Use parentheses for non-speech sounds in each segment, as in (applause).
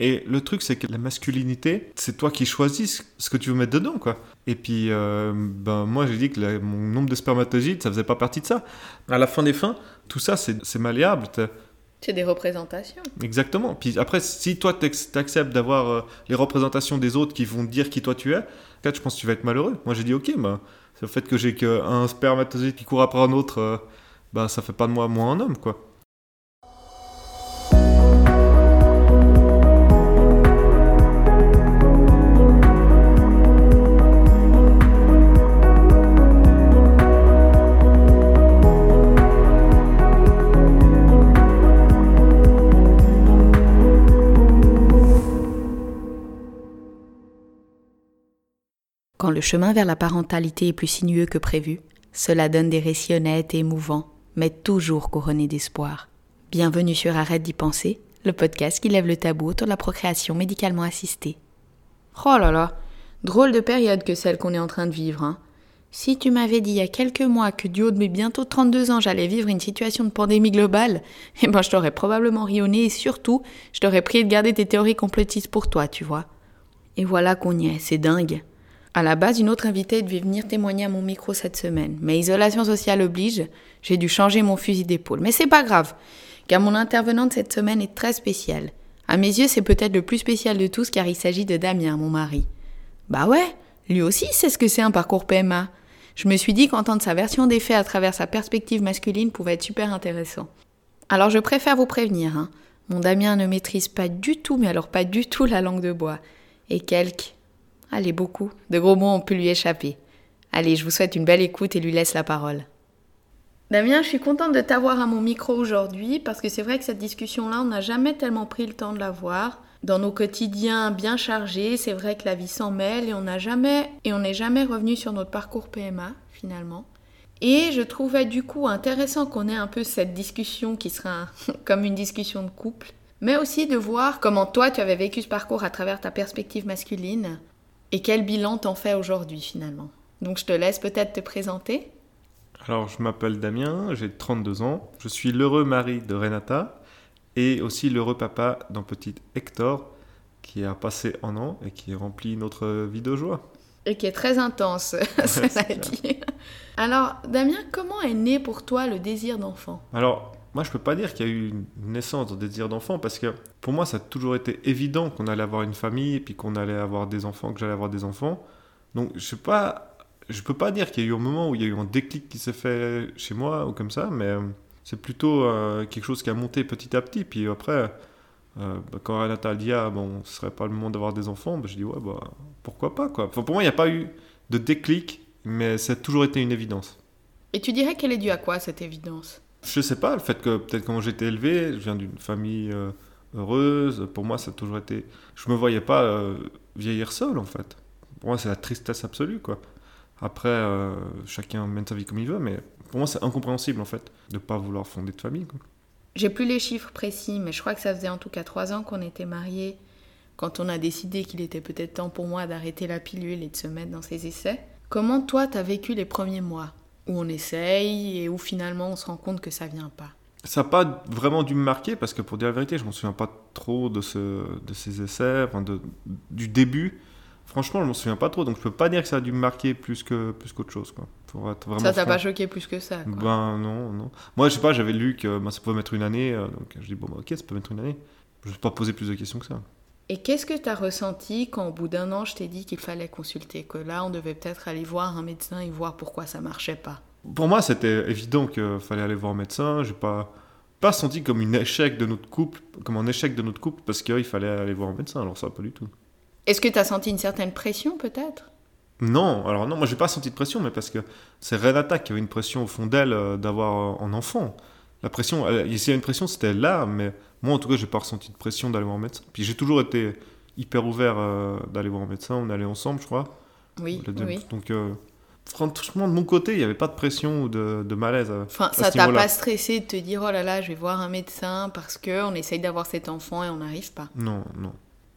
Et le truc, c'est que la masculinité, c'est toi qui choisis ce que tu veux mettre dedans, quoi. Et puis, euh, ben, moi, j'ai dit que mon nombre de spermatozoïdes, ça faisait pas partie de ça. À la fin des fins, tout ça, c'est malléable. C'est des représentations. Exactement. Puis après, si toi, tu acceptes d'avoir euh, les représentations des autres qui vont dire qui toi tu es, là, je pense que tu vas être malheureux. Moi, j'ai dit, ok, c'est le fait que j'ai qu'un spermatozoïde qui court après un autre, euh, bah, ça fait pas de moi moins un homme, quoi. Quand le chemin vers la parentalité est plus sinueux que prévu, cela donne des récits honnêtes et émouvants, mais toujours couronnés d'espoir. Bienvenue sur Arrête d'y penser, le podcast qui lève le tabou autour de la procréation médicalement assistée. Oh là là, drôle de période que celle qu'on est en train de vivre, hein. Si tu m'avais dit il y a quelques mois que du haut de mes bientôt 32 ans, j'allais vivre une situation de pandémie globale, (laughs) eh ben je t'aurais probablement rionné et surtout, je t'aurais prié de garder tes théories complotistes pour toi, tu vois. Et voilà qu'on y est, c'est dingue. À la base, une autre invitée devait venir témoigner à mon micro cette semaine, mais isolation sociale oblige, j'ai dû changer mon fusil d'épaule. Mais c'est pas grave, car mon intervenante cette semaine est très spéciale. À mes yeux, c'est peut-être le plus spécial de tous car il s'agit de Damien, mon mari. Bah ouais, lui aussi sait ce que c'est un parcours PMA. Je me suis dit qu'entendre sa version des faits à travers sa perspective masculine pouvait être super intéressant. Alors je préfère vous prévenir, hein. mon Damien ne maîtrise pas du tout, mais alors pas du tout la langue de bois. Et quelques Allez, beaucoup. De gros mots ont pu lui échapper. Allez, je vous souhaite une belle écoute et lui laisse la parole. Damien, je suis contente de t'avoir à mon micro aujourd'hui parce que c'est vrai que cette discussion-là, on n'a jamais tellement pris le temps de la voir. Dans nos quotidiens bien chargés, c'est vrai que la vie s'en mêle et on n'a jamais et on n'est jamais revenu sur notre parcours PMA finalement. Et je trouvais du coup intéressant qu'on ait un peu cette discussion qui sera (laughs) comme une discussion de couple, mais aussi de voir comment toi tu avais vécu ce parcours à travers ta perspective masculine et quel bilan t'en fais aujourd'hui finalement? Donc je te laisse peut-être te présenter. Alors je m'appelle Damien, j'ai 32 ans, je suis l'heureux mari de Renata et aussi l'heureux papa d'un petit Hector qui a passé un an et qui remplit notre vie de joie. Et qui est très intense, (laughs) ça dit. Alors Damien, comment est né pour toi le désir d'enfant? Alors moi, je peux pas dire qu'il y a eu une naissance de désir d'enfant parce que pour moi, ça a toujours été évident qu'on allait avoir une famille et puis qu'on allait avoir des enfants, que j'allais avoir des enfants. Donc, je sais peux pas dire qu'il y a eu un moment où il y a eu un déclic qui s'est fait chez moi ou comme ça, mais euh, c'est plutôt euh, quelque chose qui a monté petit à petit. Puis après, euh, bah, quand Renata dit ah bon, ce serait pas le moment d'avoir des enfants, bah, je dis ouais bah pourquoi pas pour moi, il n'y a pas eu de déclic, mais ça a toujours été une évidence. Et tu dirais qu'elle est due à quoi cette évidence? Je sais pas, le fait que peut-être comment j'ai été élevé, je viens d'une famille euh, heureuse, pour moi ça a toujours été. Je me voyais pas euh, vieillir seul en fait. Pour moi c'est la tristesse absolue quoi. Après, euh, chacun mène sa vie comme il veut, mais pour moi c'est incompréhensible en fait de pas vouloir fonder de famille. J'ai plus les chiffres précis, mais je crois que ça faisait en tout cas trois ans qu'on était mariés quand on a décidé qu'il était peut-être temps pour moi d'arrêter la pilule et de se mettre dans ses essais. Comment toi t'as vécu les premiers mois? Où on essaye et où finalement on se rend compte que ça vient pas Ça n'a pas vraiment dû me marquer parce que pour dire la vérité, je m'en souviens pas trop de, ce, de ces essais, enfin de, du début. Franchement, je m'en souviens pas trop, donc je peux pas dire que ça a dû me marquer plus que plus qu'autre chose, quoi. Pour être vraiment ça t'a pas choqué plus que ça Ben non, non. Moi, je sais pas, j'avais lu que ben, ça pouvait mettre une année, euh, donc je dis bon, bah, ok, ça peut mettre une année. Je ne vais pas poser plus de questions que ça. Et qu'est-ce que tu as ressenti quand au bout d'un an je t'ai dit qu'il fallait consulter, que là on devait peut-être aller voir un médecin et voir pourquoi ça marchait pas? Pour moi c'était évident qu'il fallait aller voir un médecin, j'ai pas pas senti comme un échec de notre couple, comme un échec de notre couple parce qu'il fallait aller voir un médecin, alors ça pas du tout. Est-ce que tu as senti une certaine pression peut-être? Non, alors non, moi j'ai pas senti de pression, mais parce que c'est Renata qui avait une pression au fond d'elle euh, d'avoir un enfant. La pression, s'il y a une pression, c'était là, mais moi, en tout cas, j'ai pas ressenti de pression d'aller voir un médecin. Puis j'ai toujours été hyper ouvert euh, d'aller voir un médecin. On allait ensemble, je crois. Oui. oui. Donc, euh, franchement, de mon côté, il n'y avait pas de pression ou de, malaise. enfin, ça t'a pas stressé de te dire, oh là là, je vais voir un médecin parce qu'on essaye d'avoir cet enfant et on n'arrive pas Non, non.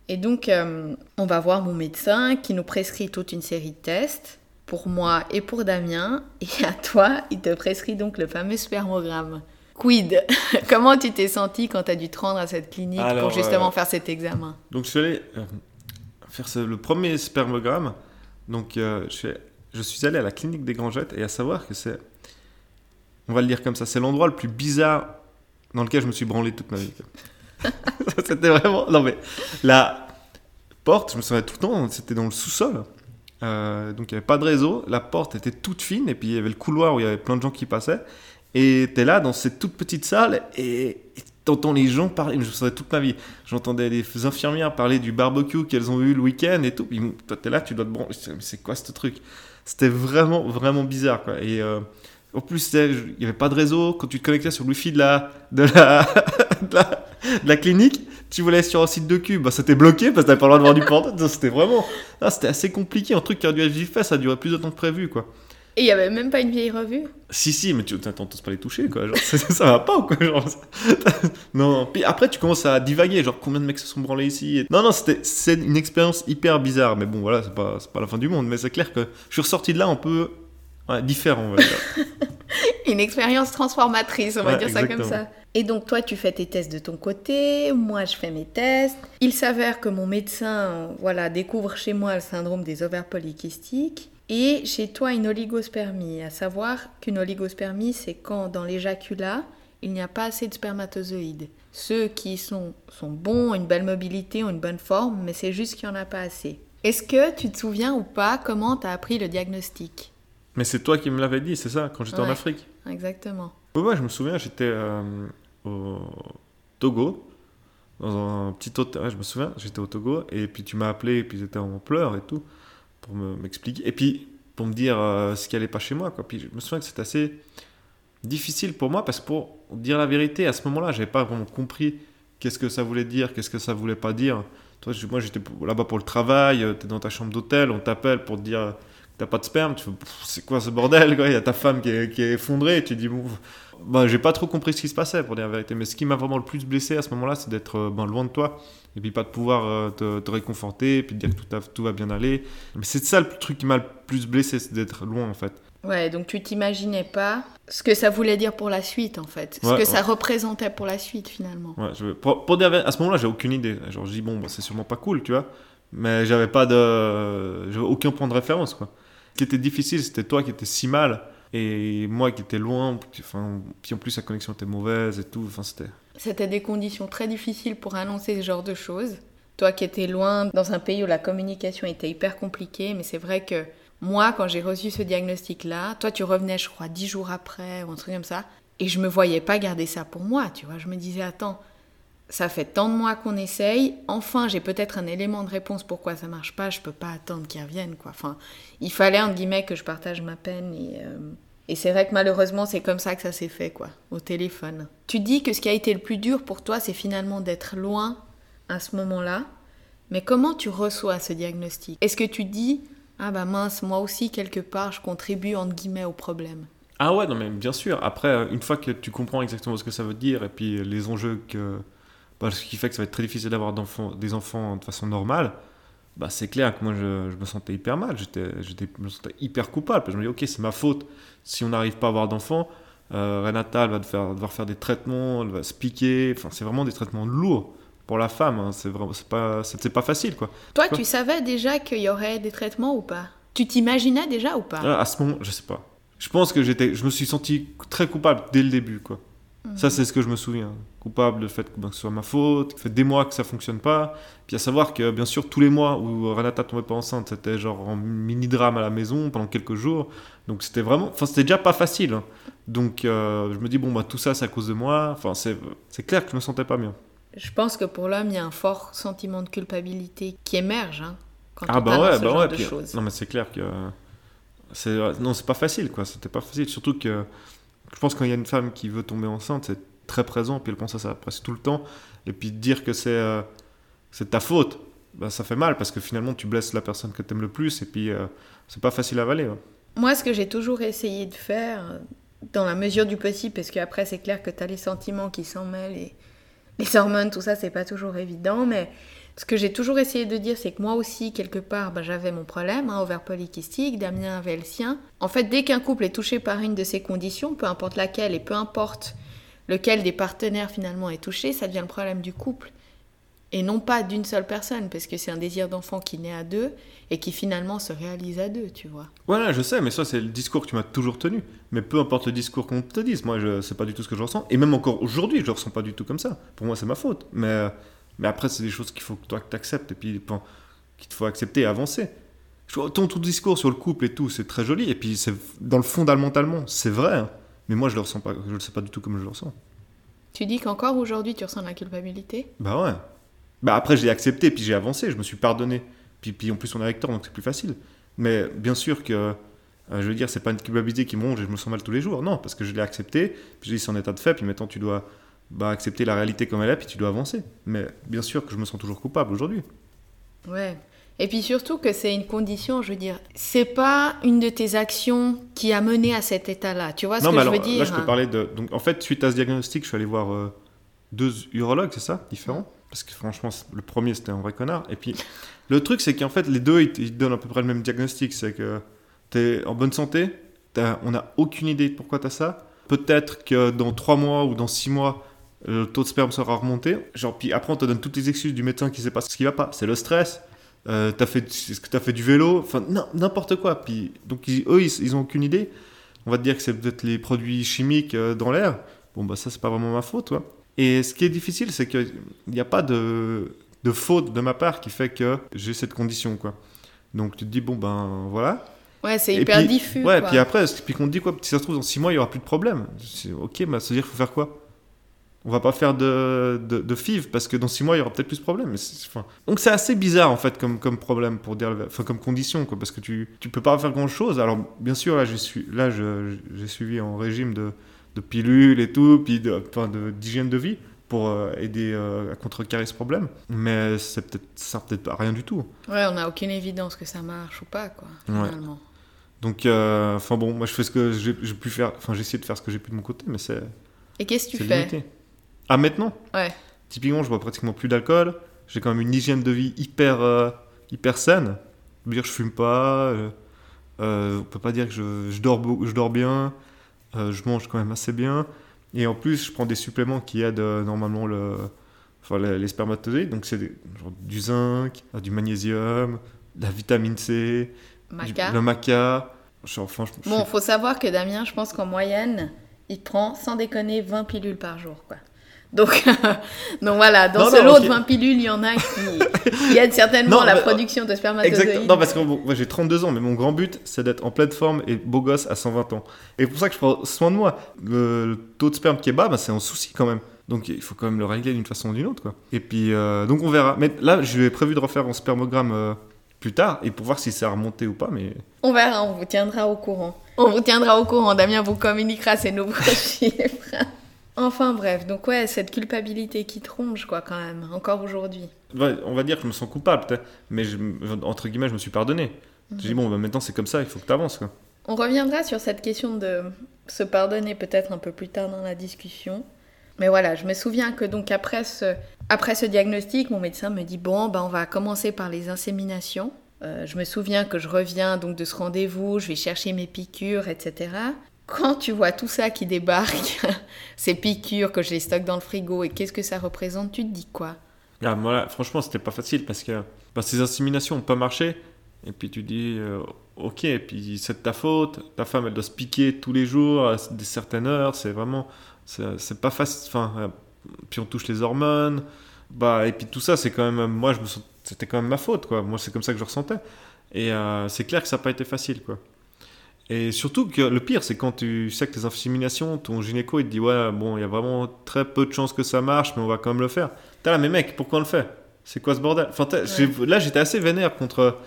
Et donc, euh, on va voir mon médecin qui nous prescrit toute une série de tests pour moi et pour Damien. Et à toi, il te prescrit donc le fameux spermogramme. Quid? (laughs) Comment tu t'es senti quand tu as dû te rendre à cette clinique Alors, pour justement euh, faire cet examen? Donc je suis allé euh, faire ce- le premier spermogramme. Donc euh, je, suis, je suis allé à la clinique des Grangettes et à savoir que c'est, on va le dire comme ça, c'est l'endroit le plus bizarre dans lequel je me suis branlé toute ma vie. (laughs) c'était vraiment, non mais la porte, je me souviens tout le temps, c'était dans le sous-sol. Euh, donc il n'y avait pas de réseau, la porte était toute fine et puis il y avait le couloir où il y avait plein de gens qui passaient. Et t'es là dans cette toute petite salle et t'entends les gens parler. Je me toute ma vie. J'entendais les infirmières parler du barbecue qu'elles ont eu le week-end et tout. Puis toi t'es là, tu dois te c'est quoi ce truc? C'était vraiment vraiment bizarre quoi. Et euh, en plus il n'y avait pas de réseau. Quand tu te connectais sur le wifi de la de la, (laughs) la, clinique, tu voulais sur un site de cul, bah c'était bloqué parce que t'avais pas le droit de voir du. Donc, C'était vraiment, ah, c'était assez compliqué. Un truc qui a dû être fait, ça a duré plus de temps que prévu quoi. Et il y avait même pas une vieille revue Si, si, mais tu t'entends pas les toucher, quoi. Genre, (laughs) ça, ça va pas ou quoi genre, (laughs) Non, non. Puis après, tu commences à divaguer, genre, combien de mecs se sont branlés ici et- Non, non, c'était c'est une expérience hyper bizarre. Mais bon, voilà, c'est pas, c'est pas la fin du monde. Mais c'est clair que je suis ressorti de là un peu ouais, différent, on va dire. (laughs) Une expérience transformatrice, on va Ouais, dire ça comme ça. Et donc toi, tu fais tes tests de ton côté, moi je fais mes tests. Il s'avère que mon médecin, voilà, découvre chez moi le syndrome des ovaires polykystiques et chez toi une oligospermie. À savoir qu'une oligospermie, c'est quand dans l'éjaculat, il n'y a pas assez de spermatozoïdes. Ceux qui sont, sont bons, ont une belle mobilité, ont une bonne forme, mais c'est juste qu'il n'y en a pas assez. Est-ce que tu te souviens ou pas comment tu as appris le diagnostic? Mais c'est toi qui me l'avais dit, c'est ça, quand j'étais en. Afrique. Exactement. Ouais, ouais, je me souviens, j'étais euh, au Togo, dans un petit hôtel. Ouais, je me souviens, j'étais au Togo, et puis tu m'as appelé, et puis j'étais en pleurs et tout, pour me- m'expliquer. Et puis, pour me dire euh, ce qui allait pas chez moi, quoi. Puis je me souviens que c'était assez difficile pour moi, parce que pour dire la vérité, à ce moment-là, j'avais pas vraiment compris qu'est-ce que ça voulait dire, qu'est-ce que ça voulait pas dire. Toi, moi, j'étais là-bas pour le travail, tu es dans ta chambre d'hôtel, on t'appelle pour te dire t'as pas de sperme, tu c'est quoi ce bordel, quoi? Il y a ta femme qui est, qui est effondrée, et tu dis, bon, bah, j'ai pas trop compris ce qui se passait, pour dire la vérité. Mais ce qui m'a vraiment le plus blessé à ce moment-là, c'est d'être euh, ben, loin de toi. Et puis pas de pouvoir euh, te, te réconforter, et puis de dire que tout, a- tout va bien aller. Mais c'est ça le truc qui m'a le plus blessé, c'est d'être loin en fait. Ouais, donc tu t'imaginais pas ce que ça voulait dire pour la suite en fait, ce Ouais, que ouais. ça représentait pour la suite finalement. Ouais, je- pour, pour dire à ce moment-là, j'ai aucune idée. Genre, je dis, bon, bah, c'est sûrement pas cool, tu vois. Mais j'avais pas de. J'avais aucun point de référence, quoi. Ce qui était difficile, c'était toi qui étais si mal, et moi qui étais loin. Enfin, puis en plus, la connexion était mauvaise et tout. Enfin, c'était. C'était des conditions très difficiles pour annoncer ce genre de choses. Toi qui étais loin dans un pays où la communication était hyper compliquée, mais c'est vrai que moi, quand j'ai reçu ce diagnostic-là, toi tu revenais, je crois, dix jours après ou un truc comme ça, et je me voyais pas garder ça pour moi, tu vois. Je me disais, attends, ça fait tant de mois qu'on essaye, enfin j'ai peut-être un élément de réponse pourquoi ça marche pas, je peux pas attendre qu'ils reviennent, quoi. Enfin, il fallait, entre guillemets, que je partage ma peine et. euh, et c'est vrai que malheureusement, c'est comme ça que ça s'est fait, quoi, au téléphone. Tu dis que ce qui a été le plus dur pour toi, c'est finalement d'être loin à ce moment-là. Mais comment tu reçois ce diagnostic? Est-ce que tu dis Ah bah mince, moi aussi, quelque part, je contribue, entre guillemets, au problème Ah ouais, non, mais bien sûr. Après, une fois que tu comprends exactement ce que ça veut dire, et puis les enjeux que. Bah, ce qui fait que ça va être très difficile d'avoir des enfants de façon normale, bah, c'est clair que moi, je, je me sentais hyper mal. J'étais, j'étais, je me sentais hyper coupable. Parce que je me dis, ok, c'est ma faute. Si on n'arrive pas à avoir d'enfants, euh, Renata, elle va devoir, devoir faire des traitements, elle va se piquer. Enfin, c'est vraiment des traitements lourds pour la femme. hein. C'est vraiment, c'est pas, c'est, c'est pas facile, quoi. Toi, Quoi tu savais déjà qu'il y aurait des traitements ou pas? Tu t'imaginais déjà ou pas? Ah, à ce moment, je sais pas. Je pense que j'étais, je me suis senti très coupable dès le début, quoi. Ça, c'est ce que je me souviens. Coupable du fait que, ben, que ce soit ma faute, fait des mois que ça fonctionne pas. Puis à savoir que, bien sûr, tous les mois où Renata tombait pas enceinte, c'était genre en mini-drame à la maison pendant quelques jours. Donc c'était vraiment. Enfin, c'était déjà pas facile. hein. Donc euh, je me dis, bon, bah tout ça, c'est à cause de moi. Enfin, c'est, clair que je me sentais pas bien. Je pense que pour l'homme, il y a un fort sentiment de culpabilité qui émerge hein, quand Ah on bah ouais, ce bah genre ouais. de puis- choses. non mais c'est clair que c'est non c'est pas facile quoi. C'était pas facile. Surtout que je pense que quand il y a une femme qui veut tomber enceinte, c'est très présent. Puis elle pense à ça presque tout le temps. Et puis dire que c'est euh, c'est ta faute, bah, ça fait mal parce que finalement tu blesses la personne que t'aimes le plus. Et puis euh, c'est pas facile à avaler. ouais. Moi, ce que j'ai toujours essayé de faire, dans la mesure du possible, parce qu'après, c'est clair que tu as les sentiments qui s'en mêlent et les hormones, tout ça, c'est pas toujours évident, mais ce que j'ai toujours essayé de dire, c'est que moi aussi, quelque part, bah, j'avais mon problème, hein, ovaire polykystique, Damien avait le sien. En fait, dès qu'un couple est touché par une de ces conditions, peu importe laquelle et peu importe lequel des partenaires finalement est touché, ça devient le problème du couple. Et non pas d'une seule personne, parce que c'est un désir d'enfant qui naît à deux et qui finalement se réalise à deux, tu vois. Voilà, je sais, mais ça, c'est le discours que tu m'as toujours tenu. Mais peu importe le discours qu'on te dise, moi, je sais pas du tout ce que je ressens. Et même encore aujourd'hui, je le ressens pas du tout comme ça. Pour moi, c'est ma faute. Mais, mais après, c'est des choses qu'il faut que toi, que tu acceptes et puis qu'il te faut accepter et avancer. Ton tout discours sur le couple et tout, c'est très joli. Et puis, c'est dans le fondamentalement, c'est vrai. Hein. Mais moi, je le ressens pas, je le sais pas du tout comme je le ressens. Tu dis qu'encore aujourd'hui, tu ressens la culpabilité? Bah ouais. Bah après, j'ai accepté, puis j'ai avancé, je me suis pardonné. Puis, puis en plus, on est recteur, donc c'est plus facile. Mais bien sûr que, euh, je veux dire, c'est pas une culpabilité qui me ronge et je me sens mal tous les jours. Non, parce que je l'ai accepté, puis j'ai dit c'est en état de fait, puis maintenant tu dois bah, accepter la réalité comme elle est, puis tu dois avancer. Mais bien sûr que je me sens toujours coupable aujourd'hui. Ouais. Et puis surtout que c'est une condition, je veux dire, c'est pas une de tes actions qui a mené à cet état-là. Tu vois ce que je veux dire Là, je peux parler de. Donc, en fait, suite à ce diagnostic, je suis allé voir euh, deux urologues, c'est ça Différents? Parce que franchement, le premier, c'était un vrai connard. Et puis, le truc, c'est qu'en fait, les deux, ils, te donnent à peu près le même diagnostic. C'est que tu es en bonne santé, on n'a aucune idée de pourquoi tu as ça. Peut-être que dans trois mois ou dans six mois, le taux de sperme sera remonté. Genre, puis après, on te donne toutes les excuses du médecin qui sait pas ce qui va pas. C'est le stress. Euh, as fait, est-ce que tu as fait du vélo? Enfin, n'importe quoi. Puis, donc, eux, ils, ils ont aucune idée. On va te dire que c'est peut-être les produits chimiques euh, dans l'air. Bon, bah, ça, c'est pas vraiment ma faute. Et ce qui est difficile, c'est qu'il n'y a pas de, de, faute de ma part qui fait que j'ai cette condition, quoi. Donc tu te dis, bon, ben voilà. Ouais, c'est hyper diffus. Ouais, puis après, puis qu'on te dit quoi, si ça se trouve, dans 6 mois, il n'y aura plus de problème. Ok, bah, ça veut dire qu'il faut faire quoi? On va pas faire de, de, de, FIV parce que dans 6 mois il y aura peut-être plus de problèmes. Enfin, donc c'est assez bizarre en fait comme, comme problème pour dire, enfin comme condition quoi, parce que tu tu peux pas faire grand chose. Alors bien sûr là j'ai là j'ai suivi en régime de de pilules et tout, puis d'hygiène de, de, vie pour euh, aider euh, à contrecarrer ce problème. Mais c'est peut-être ça peut-être pas rien du tout. Ouais, on n'a aucune évidence que ça marche ou pas, quoi, finalement. Donc, euh, enfin bon, moi je fais ce que j'ai pu faire, enfin j'ai essayé de faire ce que j'ai pu de mon côté, mais c'est. Et qu'est-ce que tu fais? limité. Ah, maintenant Ouais. Typiquement, je bois pratiquement plus d'alcool, j'ai quand même une hygiène de vie hyper, hyper saine. Je veux dire, je fume pas, on peut pas dire que je, je, dors, je dors bien, euh, je mange quand même assez bien. Et en plus, je prends des suppléments qui aident euh, normalement le, enfin, les, spermatozoïdes. Donc, c'est du zinc, euh, du magnésium, de la vitamine C, le maca. Enfin, bon, il faut savoir que Damien, je pense qu'en moyenne, il prend, sans déconner, 20 pilules par jour. Quoi. Donc, (laughs) donc voilà, dans ce lot de 20 pilules, il y en a qui, (laughs) aident certainement la production de spermatozoïdes. Exactement. Non, parce que moi j'ai 32 ans, mais mon grand but, c'est d'être en pleine forme et beau gosse à 120 ans. Et pour ça que je prends soin de moi. Le, taux de sperme qui est bas, bah, c'est un souci quand même. Donc il faut quand même le régler d'une façon ou d'une autre. Quoi. Et puis, euh, donc on verra. Mais là, j'ai prévu de refaire un spermogramme euh, plus tard et pour voir si ça a remonté ou pas. Mais... On verra, on vous tiendra au courant. On vous tiendra au courant. Damien vous communiquera ses nouveaux (laughs) chiffres. Enfin bref, donc ouais, cette culpabilité qui tronche, quoi, quand même, encore aujourd'hui. on va dire que je me sens coupable, peut-être, mais entre guillemets, je me suis pardonné. Je dis, bon, bah, maintenant c'est comme ça, il faut que tu avances. Quoi. On reviendra sur cette question de se pardonner peut-être un peu plus tard dans la discussion. Mais voilà, je me souviens que donc après ce, après ce diagnostic, mon médecin me dit, bon, bah, on va commencer par les inséminations. Euh, je me souviens que je reviens donc de ce rendez-vous, je vais chercher mes piqûres, etc quand tu vois tout ça qui débarque, (laughs) ces piqûres que je les stocke dans le frigo et qu'est-ce que ça représente, tu te dis quoi? Ah, voilà, Franchement, c'était pas facile parce que bah, ces inséminations n'ont pas marché. Et puis tu dis, euh, ok, et puis c'est de ta faute, ta femme elle doit se piquer tous les jours à des certaines heures, c'est vraiment, c'est pas facile. Enfin, euh, puis on touche les hormones, bah, et puis tout ça, c'est quand même, moi c'était quand même ma faute, quoi. Moi c'est comme ça que je ressentais. Et euh, c'est clair que ça n'a pas été facile, quoi. Et surtout que le pire, c'est quand tu sais que les inséminations, ton gynéco, il te dit Ouais, bon, il y a vraiment très peu de chances que ça marche, mais on va quand même le faire. T'as là, mais mec, pourquoi on le fait? C'est quoi ce bordel? Enfin, Là, j'étais assez vénère contre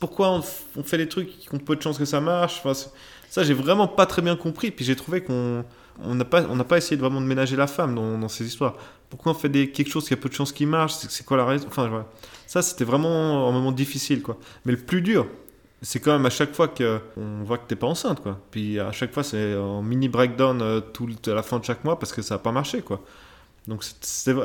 pourquoi on, fait les trucs qui ont peu de chances que ça marche? Enfin, ça, j'ai vraiment pas très bien compris. Puis j'ai trouvé qu'on on n'a pas, on pas essayé de vraiment de ménager la femme dans, dans ces histoires. Pourquoi on fait des, quelque chose qui a peu de chances qu'il marche? C'est quoi la raison? Enfin, ça, c'était vraiment un moment difficile, quoi. Mais le plus dur, c'est quand même à chaque fois qu'on voit que t'es pas enceinte, quoi. Puis à chaque fois, c'est en mini breakdown euh, tout, à la fin de chaque mois parce que ça n'a pas marché, quoi. Donc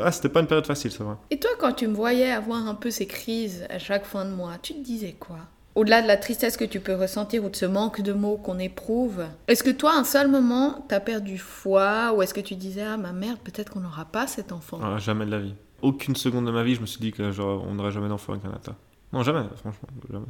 ah, c'était pas une période facile, c'est vrai. Et toi, quand tu me voyais avoir un peu ces crises à chaque fin de mois, tu te disais quoi? Au-delà de la tristesse que tu peux ressentir ou de ce manque de mots qu'on éprouve, est-ce que toi, un seul moment, t'as perdu foi ou est-ce que tu disais, ah ma merde, peut-être qu'on n'aura pas cet enfant? Ah, jamais de la vie. Aucune seconde de ma vie, je me suis dit que genre, on n'aurait jamais d'enfant avec Anata. Non, jamais, franchement, jamais.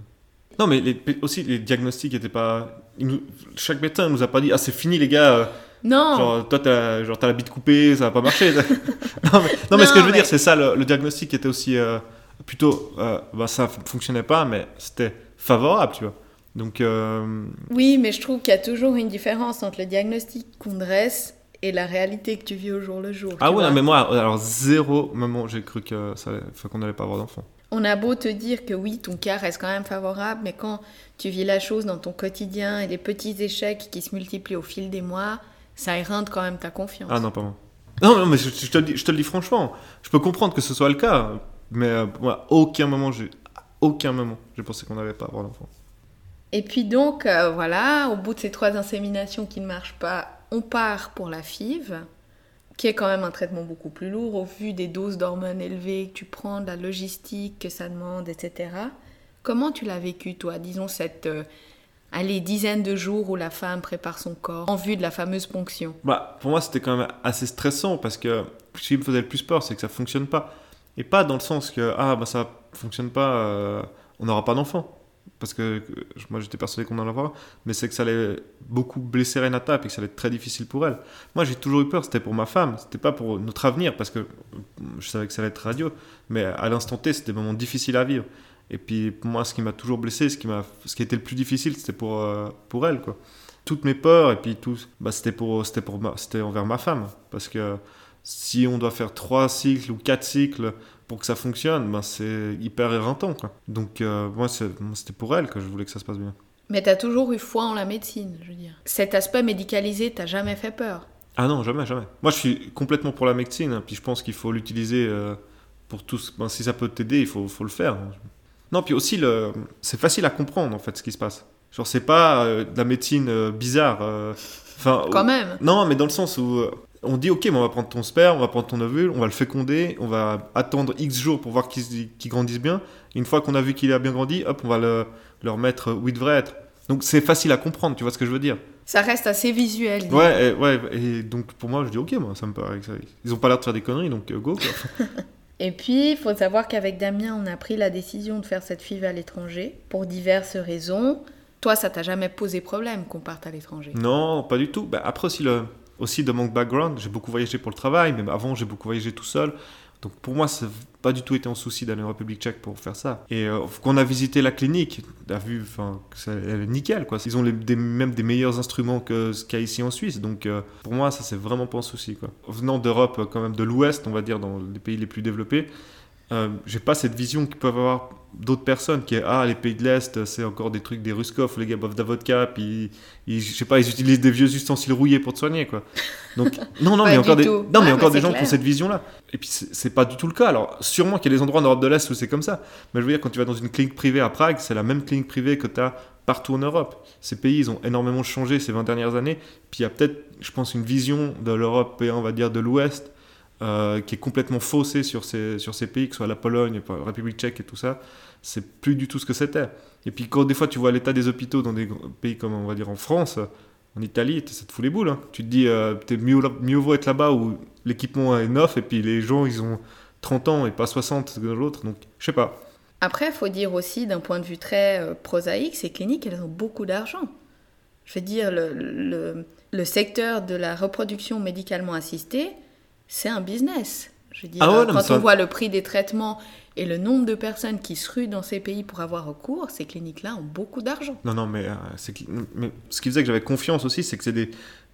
Non, mais les- aussi, les diagnostics n'étaient pas. nous- Chaque médecin nous a pas dit, ah, c'est fini, les gars. euh, Non Genre, toi, t'as genre, t'as la bite coupée, ça va pas marcher. (laughs) non, mais, non, mais Non, ce que je veux mais- dire, c'est ça, le, le diagnostic était aussi euh, plutôt. euh, bah, ça fonctionnait pas, mais c'était favorable, tu vois. Donc, euh, Oui, mais je trouve qu'il y a toujours une différence entre le diagnostic qu'on dresse et la réalité que tu vis au jour le jour. ah ouais, non, mais moi, alors, zéro moment, j'ai cru que ça allait- enfin, qu'on allait pas avoir d'enfant. On a beau te dire que oui, ton cas reste quand même favorable, mais quand tu vis la chose dans ton quotidien et les petits échecs qui se multiplient au fil des mois, ça éreinte quand même ta confiance. Ah non, pas moi. Non, non, mais je, je te le dis, je te le dis franchement. Je peux comprendre que ce soit le cas, mais euh, moi, à aucun moment, j'ai, aucun moment, j'ai pensé qu'on n'allait pas avoir d'enfant. Et puis donc, euh, voilà, au bout de ces trois inséminations qui ne marchent pas, on part pour la FIV, qui est quand même un traitement beaucoup plus lourd au vu des doses d'hormones élevées que tu prends, de la logistique que ça demande, etc. Comment tu l'as vécu, toi Disons cette, euh, allez, dizaine de jours où la femme prépare son corps en vue de la fameuse ponction? Bah, pour moi, c'était quand même assez stressant parce que ce qui me faisait le plus peur, c'est que ça fonctionne pas. Et pas dans le sens que, ah, bah ça fonctionne pas, euh, on n'aura pas d'enfant. Parce que moi, j'étais persuadé qu'on en avoir, mais c'est que ça allait beaucoup blesser Renata et que ça allait être très difficile pour elle. Moi, j'ai toujours eu peur, c'était pour ma femme, c'était pas pour notre avenir, parce que euh, je savais que ça allait être radio, mais à l'instant T, c'était des moments difficiles à vivre. Et puis, pour moi, ce qui m'a toujours blessé, ce qui, m'a, ce qui était le plus difficile, c'était pour, euh, pour elle, quoi toutes mes peurs et puis tout bah, c'était pour c'était pour ma- c'était envers ma femme parce que si on doit faire trois cycles ou quatre cycles pour que ça fonctionne bah, c'est hyper éreintant quoi. donc euh, moi c'était pour elle que je voulais que ça se passe bien Mais t'as toujours eu foi en la médecine, je veux dire. Cet aspect médicalisé t'a jamais fait peur? ah non jamais jamais moi je suis complètement pour la médecine hein, puis je pense qu'il faut l'utiliser euh, pour tous ben, si ça peut t'aider il faut, faut le faire non puis aussi le c'est facile à comprendre en fait ce qui se passe genre c'est pas euh, de la médecine bizarre enfin Quand même. Non, mais dans le sens où on dit ok, mais on va prendre ton sperme, on va prendre ton ovule, on va le féconder, on va attendre X jours pour voir qu'il qu'il grandisse bien. Une fois qu'on a vu qu'il a bien grandi, hop, on va le, le remettre où il devrait être. Donc c'est facile à comprendre, tu vois ce que je veux dire Ça reste assez visuel. Ouais, et, ouais, et donc pour moi je dis ok, moi ça me paraît que ça- Ils ont pas l'air de faire des conneries, donc euh, go quoi. (laughs) Et puis, il faut savoir qu'avec Damien, on a pris la décision de faire cette FIV à l'étranger pour diverses raisons. Toi, ça t'a jamais posé problème qu'on parte à l'étranger? Non, pas du tout. Bah, après aussi, le, aussi de mon background, j'ai beaucoup voyagé pour le travail, même avant j'ai beaucoup voyagé tout seul. Donc pour moi, ça n'a pas du tout été un souci d'aller en République tchèque pour faire ça. Et euh, quand on a visité la clinique, on a vu, enfin, elle est nickel, quoi. Ils ont même des meilleurs instruments que ce qu'il y a ici en Suisse. Donc euh, pour moi, ça c'est vraiment pas un souci, quoi. Venant d'Europe, euh, quand même de l'Ouest, on va dire, dans les pays les plus développés, euh, j'ai pas cette vision que peuvent avoir d'autres personnes qui est ah les pays de l'est c'est encore des trucs des Ruskov les gars boivent de la vodka puis ils, je sais pas ils utilisent des vieux ustensiles rouillés pour te soigner quoi. Donc (laughs) non non mais encore des tout. non mais encore des gens qui ont cette vision là et puis c'est c'est pas du tout le cas. Alors sûrement qu'il y a des endroits en Europe de l'est où c'est comme ça. Mais je veux dire quand tu vas dans une clinique privée à Prague c'est la même clinique privée que tu as partout en Europe. Ces pays ils ont énormément changé ces 20 dernières années. Puis il y a peut-être je pense une vision de l'Europe et on va dire de l'ouest euh, qui est complètement faussée sur ces, sur ces pays, que ce soit la Pologne, la République tchèque et tout ça, c'est plus du tout ce que c'était. Et puis quand des fois tu vois l'état des hôpitaux dans des pays comme on va dire en France, en Italie, ça te fout les boules. hein. Tu te dis, euh, t'es mieux, mieux vaut être là-bas où l'équipement est neuf et puis les gens ils ont 30 ans et pas 60 de l'autre, donc je sais pas. Après, il faut dire aussi, d'un point de vue très euh, prosaïque, ces cliniques, elles ont beaucoup d'argent. Je veux dire, le- le secteur de la reproduction médicalement assistée, c'est un business. Je veux dire, Ah ouais, non, mais quand ça- on voit le prix des traitements et le nombre de personnes qui se ruent dans ces pays pour avoir recours, ces cliniques-là ont beaucoup d'argent. Non, non, mais, euh, mais ce qui faisait que j'avais confiance aussi, c'est que c'est des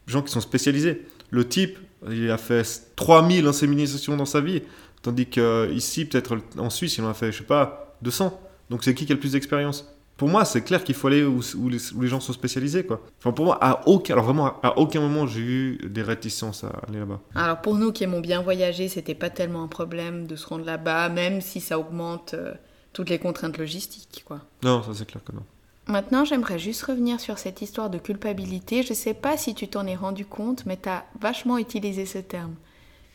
gens qui sont spécialisés. Le type, il a fait 3000 inséminations dans sa vie, tandis qu'ici, peut-être en Suisse, il en a fait, je sais pas, 200. Donc c'est qui qui a le plus d'expérience? Pour moi, c'est clair qu'il faut aller où, où les, où les gens sont spécialisés, quoi. Enfin, pour moi, à aucun, alors vraiment, à aucun moment, j'ai eu des réticences à aller là-bas. Alors pour nous qui aimons bien voyager, c'était pas tellement un problème de se rendre là-bas, même si ça augmente euh, toutes les contraintes logistiques, quoi. Non, ça c'est clair que non. Maintenant, j'aimerais juste revenir sur cette histoire de culpabilité. Je sais pas si tu t'en es rendu compte, mais tu as vachement utilisé ce terme.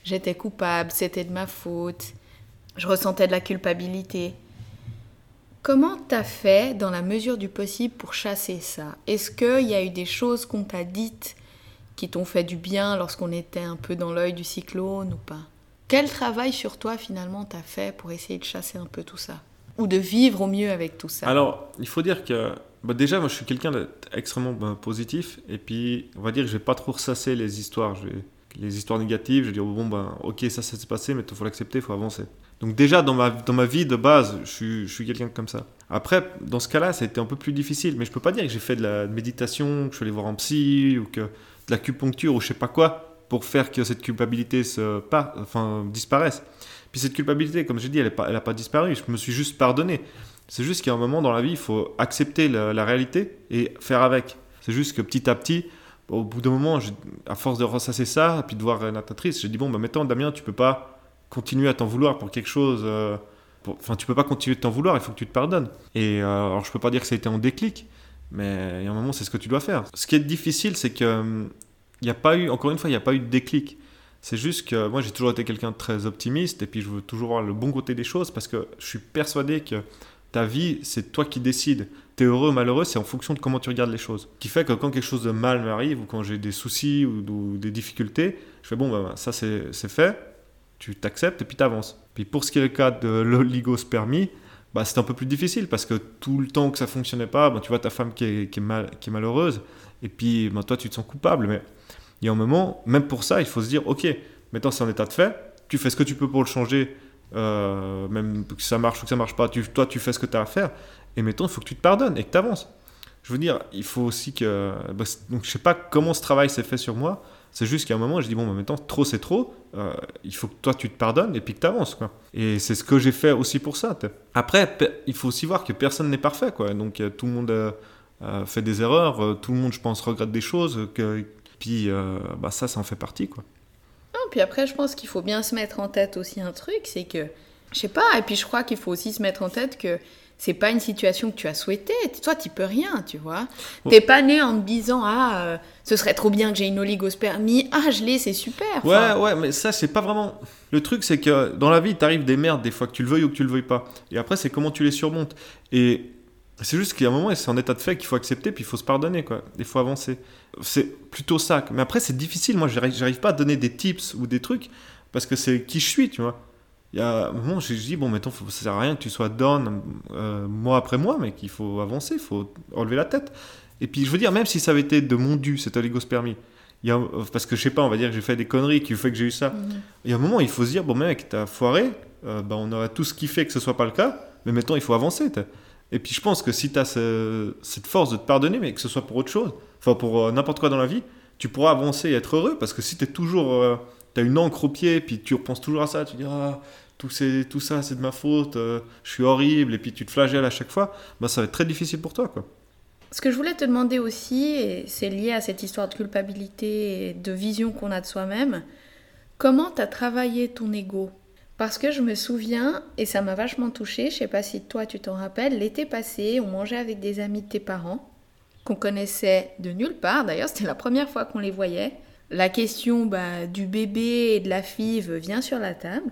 J'étais coupable, c'était de ma faute, je ressentais de la culpabilité. Comment t'as fait, dans la mesure du possible, pour chasser ça? Est-ce qu'il y a eu des choses qu'on t'a dites qui t'ont fait du bien lorsqu'on était un peu dans l'œil du cyclone ou pas? Quel travail sur toi, finalement, t'as fait pour essayer de chasser un peu tout ça? Ou de vivre au mieux avec tout ça? Alors, il faut dire que bah, déjà, moi, je suis quelqu'un d'extrêmement bah, positif. Et puis, on va dire que je vais pas trop ressasser les histoires. Les histoires négatives, je vais dire, bon, ben, ok, ça s'est passé, mais il faut l'accepter, il faut avancer. Donc, déjà, dans ma, dans ma vie de base, je suis, je suis quelqu'un comme ça. Après, dans ce cas-là, ça a été un peu plus difficile. Mais je peux pas dire que j'ai fait de la méditation, que je suis allé voir un psy, ou que de l'acupuncture, ou je sais pas quoi, pour faire que cette culpabilité se par- enfin, disparaisse. Puis cette culpabilité, comme j'ai dit, elle n'a pas, pas disparu. Je me suis juste pardonné. C'est juste qu'il y a un moment dans la vie, il faut accepter la, réalité et faire avec. C'est juste que petit à petit, au bout d'un moment, à force de ressasser ça, puis de voir Renata triste, j'ai dit bon, bah maintenant, Damien, tu peux pas continuer à t'en vouloir pour quelque chose. euh, Enfin, tu peux pas continuer de t'en vouloir, il faut que tu te pardonnes. Et euh, alors, je peux pas dire que ça a été en déclic, mais il y a un moment, c'est ce que tu dois faire. Ce qui est difficile, c'est que il n'y a pas eu, encore une fois, il n'y a pas eu de déclic. C'est juste que moi, j'ai toujours été quelqu'un de très optimiste, et puis je veux toujours voir le bon côté des choses, parce que je suis persuadé que ta vie, c'est toi qui décides. T'es heureux ou malheureux, c'est en fonction de comment tu regardes les choses. Ce qui fait que quand quelque chose de mal m'arrive, ou quand j'ai des soucis ou, des difficultés, je fais bon, bah, ça c'est c'est fait, tu t'acceptes et puis t'avances. Puis pour ce qui est le cas de l'oligospermie, bah, c'est un peu plus difficile parce que tout le temps que ça fonctionnait pas, bah, tu vois ta femme qui est, mal- qui est malheureuse, et puis bah, toi tu te sens coupable. Mais il y a un moment, même pour ça, il faut se dire ok, maintenant c'est en état de fait, tu fais ce que tu peux pour le changer, euh, même que ça marche ou que ça marche pas, tu, toi tu fais ce que tu as à faire, et maintenant il faut que tu te pardonnes et que tu avances. Je veux dire, il faut aussi que. bah, donc je sais pas comment ce travail s'est fait sur moi, c'est juste qu'à un moment, je dis, bon, bah, maintenant, trop c'est trop, euh, il faut que toi tu te pardonnes et puis que tu avances. Quoi. Et c'est ce que j'ai fait aussi pour ça. Après, il faut aussi voir que personne n'est parfait. Quoi. Donc euh, tout le monde euh, euh, fait des erreurs, tout le monde, je pense, regrette des choses, que, puis bah, ça, ça en fait partie. Quoi. Non, puis après, je pense qu'il faut bien se mettre en tête aussi un truc, c'est que, je sais pas, et puis je crois qu'il faut aussi se mettre en tête que c'est pas une situation que tu as souhaitée. Toi, tu peux rien, tu vois. Bon. T'es pas né en te disant, ah, euh, ce serait trop bien que j'ai une oligospermie. Ah, je l'ai, c'est super. Ouais, Enfin, ouais, mais ça, c'est pas vraiment. Le truc, c'est que dans la vie, t'arrives des merdes, des fois, que tu le veuilles ou que tu le veuilles pas. Et après, c'est comment tu les surmontes. Et c'est juste qu'il y a un moment, c'est en état de fait qu'il faut accepter, puis il faut se pardonner, quoi. Il faut avancer. C'est plutôt ça. Mais après, c'est difficile. Moi, j'arrive pas à donner des tips ou des trucs, parce que c'est qui je suis, tu vois. Il y a un moment, je dis, bon, mettons, faut- ça sert à rien que tu sois down euh, mois après mois, mais qu'il faut avancer, il faut relever la tête. Et puis, je veux dire, même si ça avait été de mon dû, cette oligospermie, il y a, parce que je sais pas, on va dire que j'ai fait des conneries qui fait que j'ai eu ça. Mhm. Il y a un moment, il faut se dire, bon mec, t'as foiré, euh, bah, on aurait tout ce qui fait que ce soit pas le cas, mais maintenant il faut avancer. Et puis je pense que si t'as ce- cette force de te pardonner, mais que ce soit pour autre chose, enfin pour euh, n'importe quoi dans la vie, tu pourras avancer et être heureux, parce que si t'es toujours, euh, une encre au pied, puis tu repenses toujours à ça, tu dis, ah, tout, c'est- tout ça c'est de ma faute, euh, je suis horrible, et puis tu te flagelles à chaque fois, bah ça va être très difficile pour toi, quoi. Ce que je voulais te demander aussi, et c'est lié à cette histoire de culpabilité et de vision qu'on a de soi-même, comment tu as travaillé ton ego? Parce que je me souviens, et ça m'a vachement touchée, je sais pas si toi tu t'en rappelles, l'été passé, on mangeait avec des amis de tes parents, qu'on connaissait de nulle part, d'ailleurs c'était la première fois qu'on les voyait. La question bah, du bébé et de la FIV vient sur la table.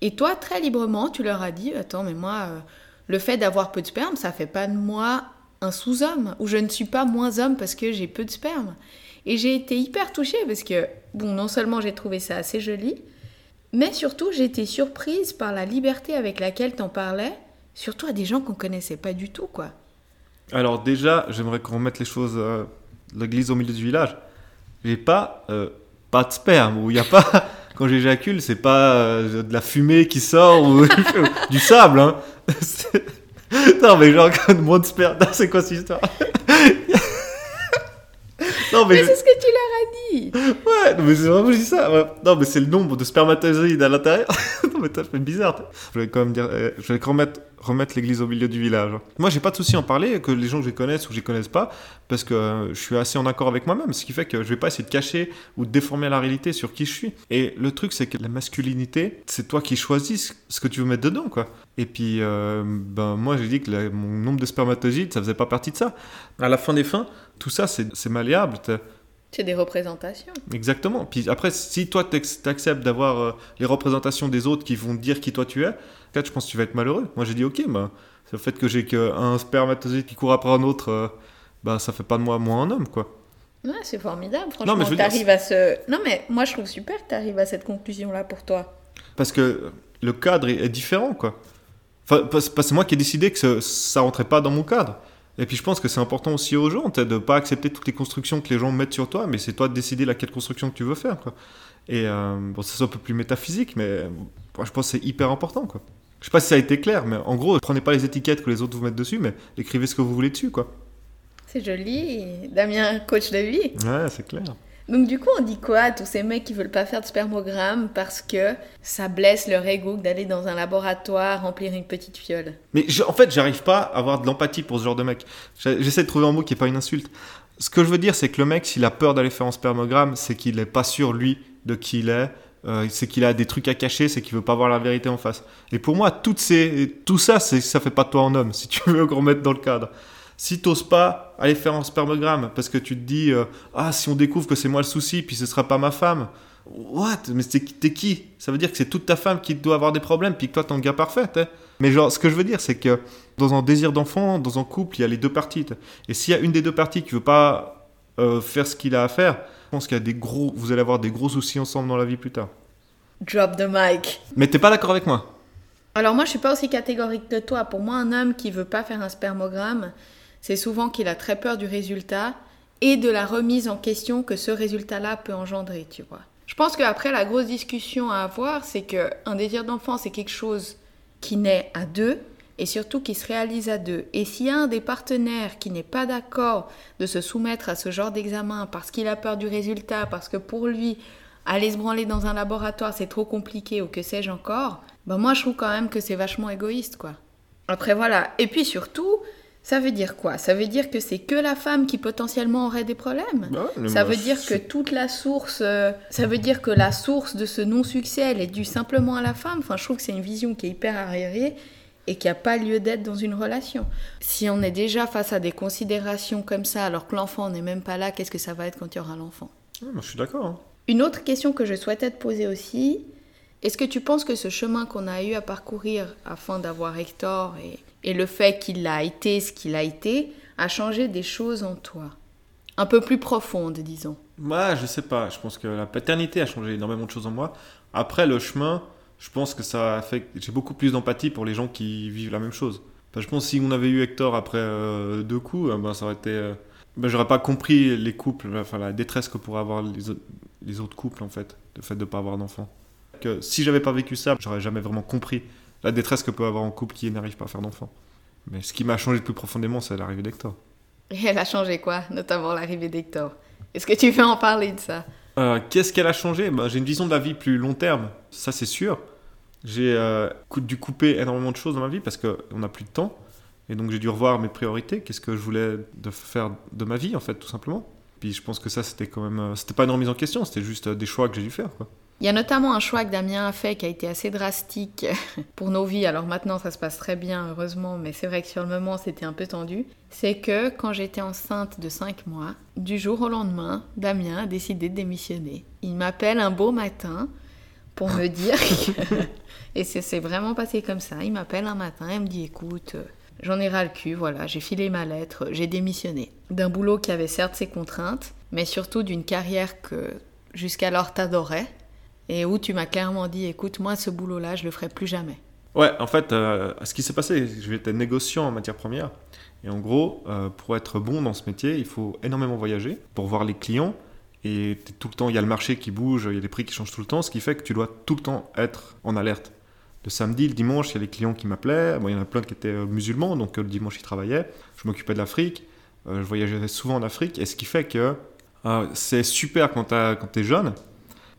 Et toi, très librement, tu leur as dit, attends, mais moi, euh, le fait d'avoir peu de sperme, ça fait pas de moi un sous-homme, ou je ne suis pas moins homme parce que j'ai peu de sperme. Et j'ai été hyper touchée parce que, bon, non seulement j'ai trouvé ça assez joli, mais surtout j'ai été surprise par la liberté avec laquelle t'en parlais, surtout à des gens qu'on connaissait pas du tout, quoi. Alors déjà, j'aimerais qu'on remette les choses, euh, l'église au milieu du village. J'ai pas, euh, pas de sperme, ou il n'y a pas, (laughs) quand j'éjacule, c'est pas euh, de la fumée qui sort ou (laughs) du sable. Hein. (laughs) Non mais genre, moins de sperme, c'est quoi cette histoire? Non mais, c'est ce que tu leur as dit ouais, non, mais c'est vraiment je dis ça. ouais. Non mais c'est le nombre de spermatozoïdes à l'intérieur. (laughs) non mais ça fait bizarre. Je vais quand même dire, euh, je vais remettre, remettre l'église au milieu du village. Moi j'ai pas de souci à en parler, que les gens que je connaisse ou que je connaisse pas, parce que euh, je suis assez en accord avec moi-même, ce qui fait que je vais pas essayer de cacher ou de déformer la réalité sur qui je suis. Et le truc c'est que la masculinité, c'est toi qui choisis ce que tu veux mettre dedans quoi. Et puis euh, ben moi j'ai dit que la- mon nombre de spermatozoïdes ça faisait pas partie de ça. À la fin des fins, tout ça c'est c'est malléable. C'est des représentations. Exactement. Puis après, si toi t'acceptes d'avoir euh, les représentations des autres qui vont te dire qui toi tu es, là, je pense que tu vas être malheureux. Moi j'ai dit ok, bah, Le fait que j'ai qu'un spermatozoïde qui court après un autre, euh, bah ça fait pas de moi moins un homme, quoi. Ouais, c'est formidable, franchement. Non, mais dire, t'arrives à ce... Non, mais moi, je trouve super que tu arrives à cette conclusion-là pour toi. Parce que le cadre est, différent, quoi. Enfin, c'est moi qui ai décidé que ça rentrait pas dans mon cadre. Et puis je pense que c'est important aussi aux gens, de pas accepter toutes les constructions que les gens mettent sur toi, mais c'est toi de décider laquelle construction que tu veux faire, quoi. Et euh, bon, ça c'est un peu plus métaphysique, mais je pense que c'est hyper important, quoi. Je sais pas si ça a été clair, mais en gros, prenez pas les étiquettes que les autres vous mettent dessus, mais écrivez ce que vous voulez dessus, quoi. C'est joli. Damien, coach de vie. Ouais, c'est clair. Donc du coup, on dit quoi à tous ces mecs qui veulent pas faire de spermogramme parce que ça blesse leur ego d'aller dans un laboratoire remplir une petite fiole? Mais en fait, j'arrive pas à avoir de l'empathie pour ce genre de mec. J'essaie de trouver un mot qui est pas une insulte. Ce que je veux dire, c'est que le mec, s'il a peur d'aller faire un spermogramme, c'est qu'il est pas sûr, lui, de qui il est. Euh, c'est qu'il a des trucs à cacher, c'est qu'il veut pas voir la vérité en face. Et pour moi, tout ça, ça fait pas de toi un homme, si tu veux qu'on mette dans le cadre. Si t'oses pas aller faire un spermogramme parce que tu te dis euh, ah si on découvre que c'est moi le souci puis ce sera pas ma femme. What? Mais t'es, qui? Ça veut dire que c'est toute ta femme qui doit avoir des problèmes puis que toi t'es un gars parfait mais genre ce que je veux dire c'est que dans un désir d'enfant dans un couple il y a les deux parties et s'il y a une des deux parties qui veut pas euh, faire ce qu'il a à faire je pense qu'il y a des gros vous allez avoir des gros soucis ensemble dans la vie plus tard. Drop the mic. mais t'es pas d'accord avec moi? Alors moi, je suis pas aussi catégorique que toi. Pour moi, un homme qui veut pas faire un spermogramme, c'est souvent qu'il a très peur du résultat et de la remise en question que ce résultat-là peut engendrer, tu vois. Je pense qu'après, la grosse discussion à avoir, c'est que un désir d'enfant, c'est quelque chose qui naît à deux et surtout qui se réalise à deux. Et s'il y a un des partenaires qui n'est pas d'accord de se soumettre à ce genre d'examen parce qu'il a peur du résultat, parce que pour lui, aller se branler dans un laboratoire, c'est trop compliqué ou que sais-je encore, ben moi je trouve quand même que c'est vachement égoïste, quoi. Après voilà. Et puis surtout, ça veut dire quoi? Ça veut dire que c'est que la femme qui potentiellement aurait des problèmes? Ouais, mais ça veut dire que toute la source, euh, ça veut dire que la source de ce non-succès, elle est due simplement à la femme? Enfin, je trouve que c'est une vision qui est hyper arriérée et qui n'a pas lieu d'être dans une relation. Si on est déjà face à des considérations comme ça, alors que l'enfant n'est même pas là, qu'est-ce que ça va être quand il y aura l'enfant? Ouais, moi, je suis d'accord hein. Une autre question que je souhaitais te poser aussi, est-ce que tu penses que ce chemin qu'on a eu à parcourir afin d'avoir Hector et, et le fait qu'il a été ce qu'il a été, a changé des choses en toi Un peu plus profondes, disons. Moi, je sais pas. Je pense que la paternité a changé énormément de choses en moi. Après, le chemin, je pense que ça a fait j'ai beaucoup plus d'empathie pour les gens qui vivent la même chose. Je pense que si on avait eu Hector après euh, deux coups, euh, ben, ça aurait été. euh, ben, j'aurais pas compris les couples, enfin la détresse que pourraient avoir les, autres- les autres couples en fait, le fait de pas avoir d'enfant. Que si j'avais pas vécu ça, j'aurais jamais vraiment compris la détresse que peut avoir un couple qui n'arrive pas à faire d'enfant. Mais ce qui m'a changé le plus profondément, c'est l'arrivée d'Hector. Et elle a changé quoi Notamment l'arrivée d'Hector? Est-ce que tu veux en parler de ça? Euh, Qu'est-ce qu'elle a changé? Ben, J'ai une vision de la vie plus long terme, ça c'est sûr. J'ai euh, dû couper énormément de choses dans ma vie parce qu'on n'a plus de temps. Et donc j'ai dû revoir mes priorités, qu'est-ce que je voulais de faire de ma vie en fait, tout simplement? Puis je pense que ça c'était quand même... euh, C'était pas une remise en question, c'était juste euh, des choix que j'ai dû faire. Quoi. Il y a notamment un choix que Damien a fait qui a été assez drastique (laughs) pour nos vies. Alors maintenant, ça se passe très bien, heureusement, mais c'est vrai que sur le moment, c'était un peu tendu. C'est que quand j'étais enceinte de 5 mois, du jour au lendemain, Damien a décidé de démissionner. Il m'appelle un beau matin pour me (laughs) dire que... Et c'est vraiment passé comme ça. Il m'appelle un matin et me dit écoute, euh, j'en ai ras le cul, voilà, j'ai filé ma lettre, j'ai démissionné. D'un boulot qui avait certes ses contraintes, mais surtout d'une carrière que jusqu'alors t'adorais et où tu m'as clairement dit écoute, moi ce boulot-là, je le ferai plus jamais. Ouais, en fait, euh, ce qui s'est passé, j'étais négociant en matière première. Et en gros, euh, pour être bon dans ce métier, il faut énormément voyager pour voir les clients. Et tout le temps, il y a le marché qui bouge, il y a des prix qui changent tout le temps, ce qui fait que tu dois tout le temps être en alerte. Le samedi, le dimanche, il y a les clients qui m'appelaient. Bon, il y en a plein qui étaient euh, musulmans, donc le dimanche, ils travaillaient. Je m'occupais de l'Afrique. Je voyageais souvent en Afrique. Et ce qui fait que c'est super quand quand t'es jeune,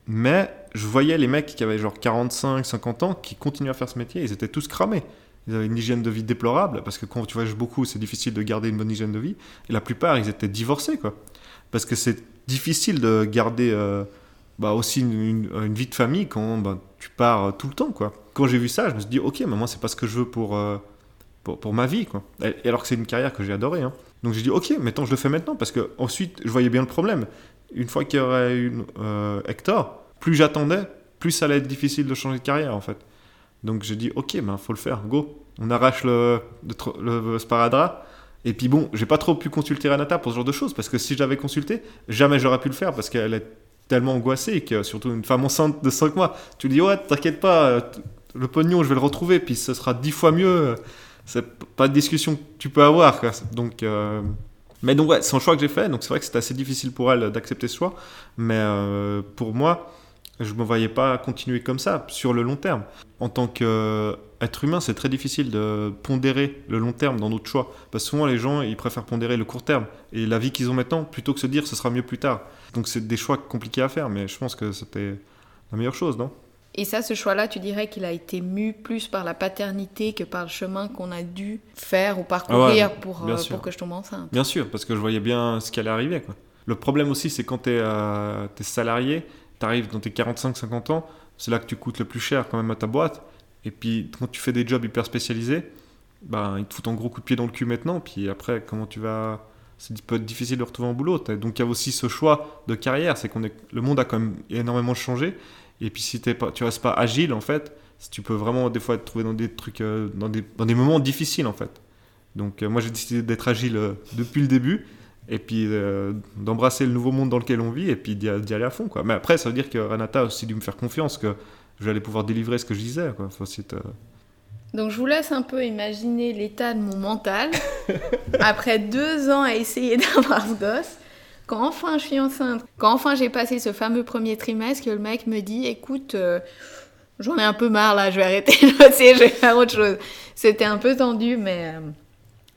mais je voyais les mecs qui avaient genre 45, 50 ans qui continuaient à faire ce métier, ils étaient tous cramés. Ils avaient une hygiène de vie déplorable, parce que quand tu voyages beaucoup, c'est difficile de garder une bonne hygiène de vie. Et la plupart, ils étaient divorcés, quoi. Parce que c'est difficile de garder euh, bah, aussi une, vie de famille quand bah, tu pars euh, tout le temps, quoi. Quand j'ai vu ça, je me suis dit, ok, mais moi, c'est pas ce que je veux pour, euh, pour, ma vie, quoi. Et, alors que c'est une carrière que j'ai adorée, hein. Donc j'ai dit, ok, maintenant je le fais maintenant, parce que ensuite, je voyais bien le problème. Une fois qu'il y aurait eu euh, Hector, plus j'attendais, plus ça allait être difficile de changer de carrière, en fait. Donc j'ai dit, ok, ben faut le faire, go. on arrache le, le, sparadrap. Et puis bon, j'ai pas trop pu consulter Renata pour ce genre de choses, parce que si je l'avais consulté, jamais j'aurais pu le faire, parce qu'elle est tellement angoissée, que surtout une femme enceinte de 5 mois, tu lui dis, ouais, t'inquiète pas, euh, le pognon, je vais le retrouver, puis ce sera 10 fois mieux. C'est pas de discussion que tu peux avoir. Donc, euh, Mais donc, ouais, c'est un choix que j'ai fait, donc c'est vrai que c'était assez difficile pour elle d'accepter ce choix, mais euh, pour moi, je ne me voyais pas continuer comme ça sur le long terme. En tant qu'être humain, c'est très difficile de pondérer le long terme dans notre choix. Parce que souvent, les gens, ils préfèrent pondérer le court terme et la vie qu'ils ont maintenant plutôt que se dire ce sera mieux plus tard. Donc, c'est des choix compliqués à faire, mais je pense que c'était la meilleure chose, non? Et ça, ce choix-là, tu dirais qu'il a été mu plus par la paternité que par le chemin qu'on a dû faire ou parcourir pour, euh, pour que je tombe enceinte. Bien sûr, parce que je voyais bien ce qui allait arriver. Quoi. Le problème aussi, c'est quand tu es, euh, salarié, tu arrives dans tes 45-50 ans, c'est là que tu coûtes le plus cher quand même à ta boîte. Et puis quand tu fais des jobs hyper spécialisés, ben, ils te foutent un gros coup de pied dans le cul maintenant. Puis après, comment tu vas. C'est peut être difficile de retrouver un boulot. Donc il y a aussi ce choix de carrière, c'est qu'on est... le monde a quand même énormément changé. Et puis si t'es pas, tu restes pas agile en fait, tu peux vraiment des fois te trouver dans des trucs, euh, dans, des, dans des moments difficiles en fait. Donc euh, moi j'ai décidé d'être agile euh, depuis le début et puis d'embrasser le nouveau monde dans lequel on vit et puis d'y aller à fond quoi. Mais après ça veut dire que Renata a aussi dû me faire confiance que j'allais pouvoir délivrer ce que je disais quoi. donc je vous laisse un peu imaginer l'état de mon mental (laughs) après deux ans à essayer (laughs) d'avoir ce gosse. Quand enfin je suis enceinte, quand enfin j'ai passé ce fameux premier trimestre, que le mec me dit écoute, euh, j'en ai un peu marre là, je vais arrêter de bosser, (laughs) je vais faire autre chose. C'était un peu tendu, mais euh,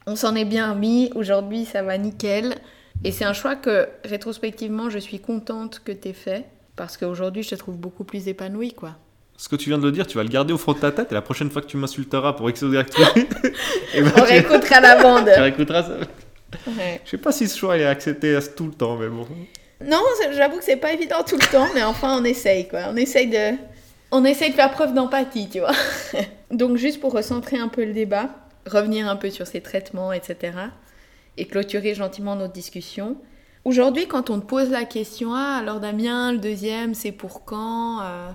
on s'en est bien mis. Aujourd'hui, ça va nickel. Et c'est un choix que, rétrospectivement, je suis contente que tu aies fait. Parce qu'aujourd'hui, je te trouve beaucoup plus épanouie, quoi. Ce que tu viens de le dire, tu vas le garder au fond de ta tête et la prochaine fois que tu m'insulteras pour X ou (laughs) ben, on réécoutera la bande. tu réécouteras ça. Ouais. Je sais pas si ce choix est accepté tout le temps, mais bon. Non, j'avoue que c'est pas évident tout le temps, mais enfin on essaye quoi. On essaye de, on essaye de faire preuve d'empathie, tu vois. (laughs) Donc juste pour recentrer un peu le débat, revenir un peu sur ces traitements, etc. Et clôturer gentiment notre discussion. Aujourd'hui, quand on te pose la question, ah alors Damien, le deuxième, c'est pour quand euh,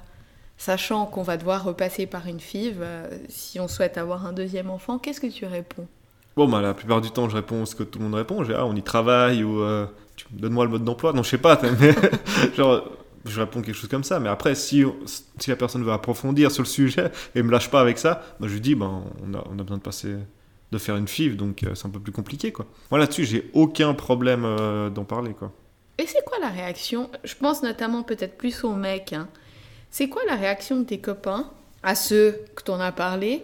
Sachant qu'on va devoir repasser par une FIV, euh, si on souhaite avoir un deuxième enfant, qu'est-ce que tu réponds? Bon, bah, la plupart du temps, je réponds ce que tout le monde répond. Genre, ah, on y travaille ou euh, donne-moi le mode d'emploi. Non, je sais pas. (laughs) Genre, je réponds quelque chose comme ça. Mais après, si, si la personne veut approfondir sur le sujet et me lâche pas avec ça, bah, je lui dis, ben, on, a, on a besoin de passer, de faire une FIV, donc euh, c'est un peu plus compliqué, quoi. Moi, là-dessus, j'ai aucun problème euh, d'en parler, quoi. Et c'est quoi la réaction? Je pense notamment peut-être plus aux mecs. Hein. C'est quoi la réaction de tes copains à ceux que tu en as parlé?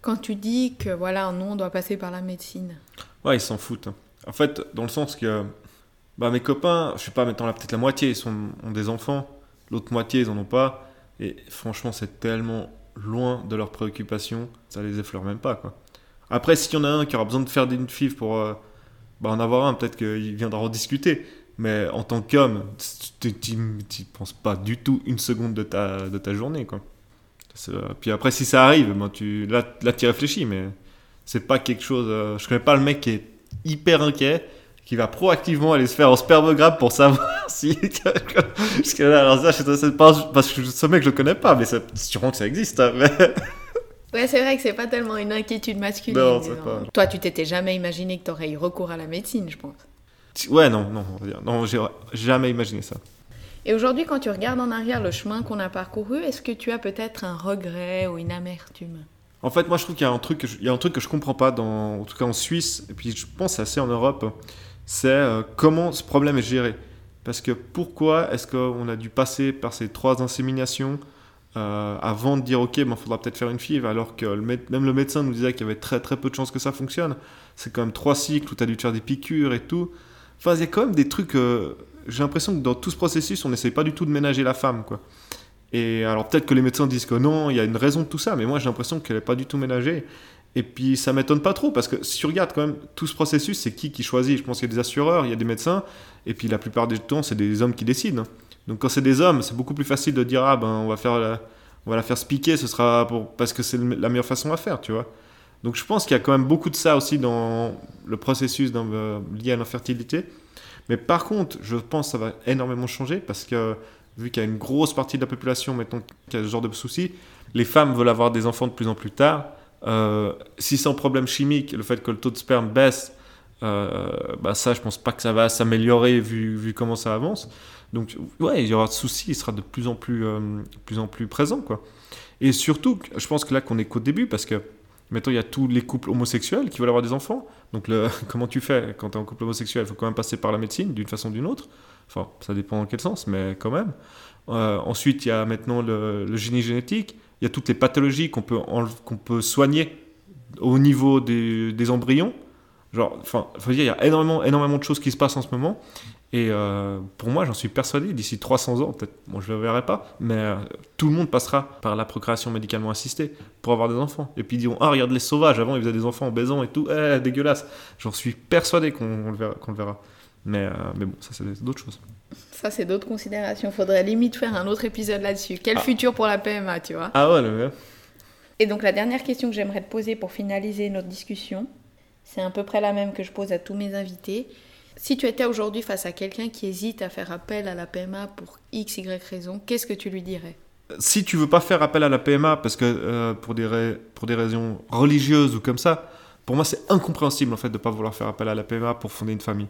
Quand tu dis que voilà, non, on doit passer par la médecine Ouais, ils s'en foutent. En fait, dans le sens que bah, mes copains, je sais pas, maintenant peut-être la moitié, ils sont, ont des enfants, l'autre moitié, ils en ont pas. Et franchement, c'est tellement loin de leurs préoccupations, ça les effleure même pas. Quoi. Après, s'il y en a un qui aura besoin de faire une FIV pour euh, bah, en avoir un, peut-être qu'il viendra en discuter. Mais en tant qu'homme, tu ne penses pas du tout une seconde de ta, de ta journée. Quoi. Puis après, si ça arrive, ben, tu, là, là tu réfléchis, mais c'est pas quelque chose. Euh, je connais pas le mec qui est hyper inquiet, qui va proactivement aller se faire un spermogramme pour savoir (laughs) si. parce que là, alors ça, pas parce que ce mec, je le connais pas, mais c'est sûrement que ça existe. Hein, (laughs) ouais, c'est vrai que c'est pas tellement une inquiétude masculine. Non, pas... Toi, tu t'étais jamais imaginé que tu aurais eu recours à la médecine, je pense. Ouais, non, non, non, j'ai jamais imaginé ça. Et aujourd'hui, quand tu regardes en arrière le chemin qu'on a parcouru, est-ce que tu as peut-être un regret ou une amertume? En fait, moi, je trouve qu'il y a un truc que je, il y a un truc que je comprends pas, dans, en tout cas en Suisse, et puis je pense assez en Europe, c'est euh, comment ce problème est géré. Parce que pourquoi est-ce qu'on a dû passer par ces trois inséminations euh, avant de dire ok, il ben, faudra peut-être faire une FIV, alors que même le médecin nous disait qu'il y avait très très peu de chances que ça fonctionne. C'est quand même trois cycles où tu as dû te faire des piqûres et tout. Enfin, il y a quand même des trucs. Euh, j'ai l'impression que dans tout ce processus, on n'essaye pas du tout de ménager la femme, quoi. Et alors peut-être que les médecins disent que non, il y a une raison de tout ça, mais moi j'ai l'impression qu'elle n'est pas du tout ménagée. Et puis ça m'étonne pas trop, parce que si tu regardes quand même tout ce processus, c'est qui qui choisit Je pense qu'il y a des assureurs, il y a des médecins, et puis la plupart du temps, c'est des hommes qui décident. Donc quand c'est des hommes, c'est beaucoup plus facile de dire, ah ben on va, faire la, on va la faire spiquer, ce sera pour, parce que c'est la meilleure façon à faire, tu vois. Donc je pense qu'il y a quand même beaucoup de ça aussi dans le processus euh, lié à l'infertilité. Mais par contre, je pense que ça va énormément changer parce que vu qu'il y a une grosse partie de la population maintenant qui a ce genre de soucis, les femmes veulent avoir des enfants de plus en plus tard. Euh, si c'est un problème chimique, le fait que le taux de sperme baisse, euh, bah ça, je pense pas que ça va s'améliorer vu, vu comment ça avance. Donc, ouais, il y aura de soucis, il sera de plus en plus, euh, plus, en plus présent, quoi. Et surtout, je pense que là qu'on est qu'au début, parce que maintenant il y a tous les couples homosexuels qui veulent avoir des enfants. Donc, (laughs) comment tu fais quand tu es en couple homosexuel? Il faut quand même passer par la médecine, d'une façon ou d'une autre. Enfin, ça dépend dans quel sens, mais quand même. Euh, ensuite, il y a maintenant le, génie génétique. Il y a toutes les pathologies qu'on peut, qu'on peut soigner au niveau des, des embryons. Genre, enfin, faut dire, il y a énormément, énormément de choses qui se passent en ce moment. Et euh, pour moi, j'en suis persuadé, d'ici 300 ans, peut-être, bon, je ne le verrai pas, mais euh, tout le monde passera par la procréation médicalement assistée pour avoir des enfants. Et puis ils diront, ah, regarde les sauvages, avant ils faisaient des enfants en baisant et tout, eh, dégueulasse. J'en suis persuadé qu'on le, verra, le verra. Mais, euh, mais bon, ça c'est d'autres choses. Ça c'est d'autres considérations. Faudrait limite faire un autre épisode là-dessus. Quel ah. futur pour la PMA, tu vois? Ah ouais, le Et donc la dernière question que j'aimerais te poser pour finaliser notre discussion, c'est à peu près la même que je pose à tous mes invités. Si tu étais aujourd'hui face à quelqu'un qui hésite à faire appel à la PMA pour X, Y raison, qu'est-ce que tu lui dirais? Si tu veux pas faire appel à la PMA parce que euh, pour, des pour des raisons religieuses ou comme ça, pour moi c'est incompréhensible en fait de pas vouloir faire appel à la PMA pour fonder une famille.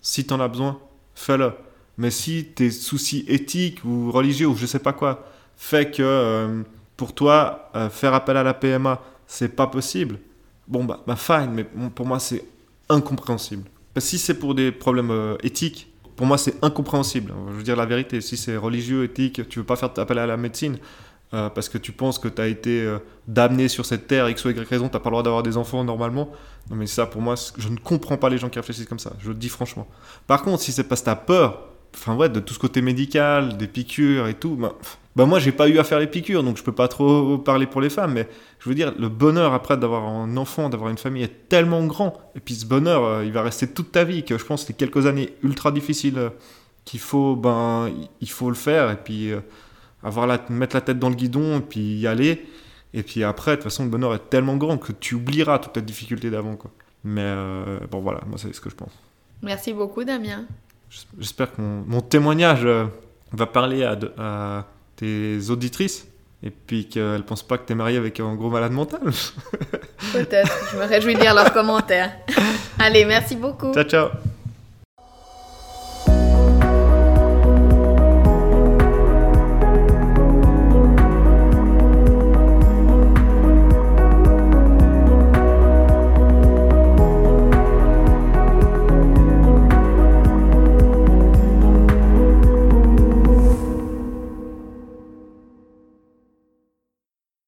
Si tu en as besoin, fais-le. Mais si tes soucis éthiques ou religieux ou je sais pas quoi fait que euh, pour toi euh, faire appel à la PMA c'est pas possible, bon bah, bah fine, mais pour moi c'est incompréhensible si c'est pour des problèmes euh, éthiques, pour moi, c'est incompréhensible. Je veux dire la vérité. Si c'est religieux, éthique, tu veux pas faire appel à la médecine euh, parce que tu penses que tu as été euh, damné sur cette terre, X ou Y raison, tu pas le droit d'avoir des enfants normalement. Non, mais ça, pour moi, je ne comprends pas les gens qui réfléchissent comme ça. Je le dis franchement. Par contre, si c'est parce que tu as peur, enfin ouais, de tout ce côté médical, des piqûres et tout, bah, bah moi, j'ai pas eu à faire les piqûres, donc je peux pas trop parler pour les femmes, mais je veux dire, le bonheur après d'avoir un enfant, d'avoir une famille est tellement grand. Et puis ce bonheur, euh, il va rester toute ta vie, que je pense que les quelques années ultra difficiles euh, qu'il faut, ben, il faut le faire, et puis euh, avoir la, mettre la tête dans le guidon, et puis y aller. Et puis après, de toute façon, le bonheur est tellement grand que tu oublieras toute la difficulté d'avant. Mais bon, voilà, moi, c'est ce que je pense. Merci beaucoup, Damien. J'espère que mon, témoignage va parler à, à tes auditrices et puis qu'elles ne pensent pas que tu es marié avec un gros malade mental. (laughs) Peut-être, je me réjouis de lire leurs commentaires. Allez, merci beaucoup. Ciao, ciao.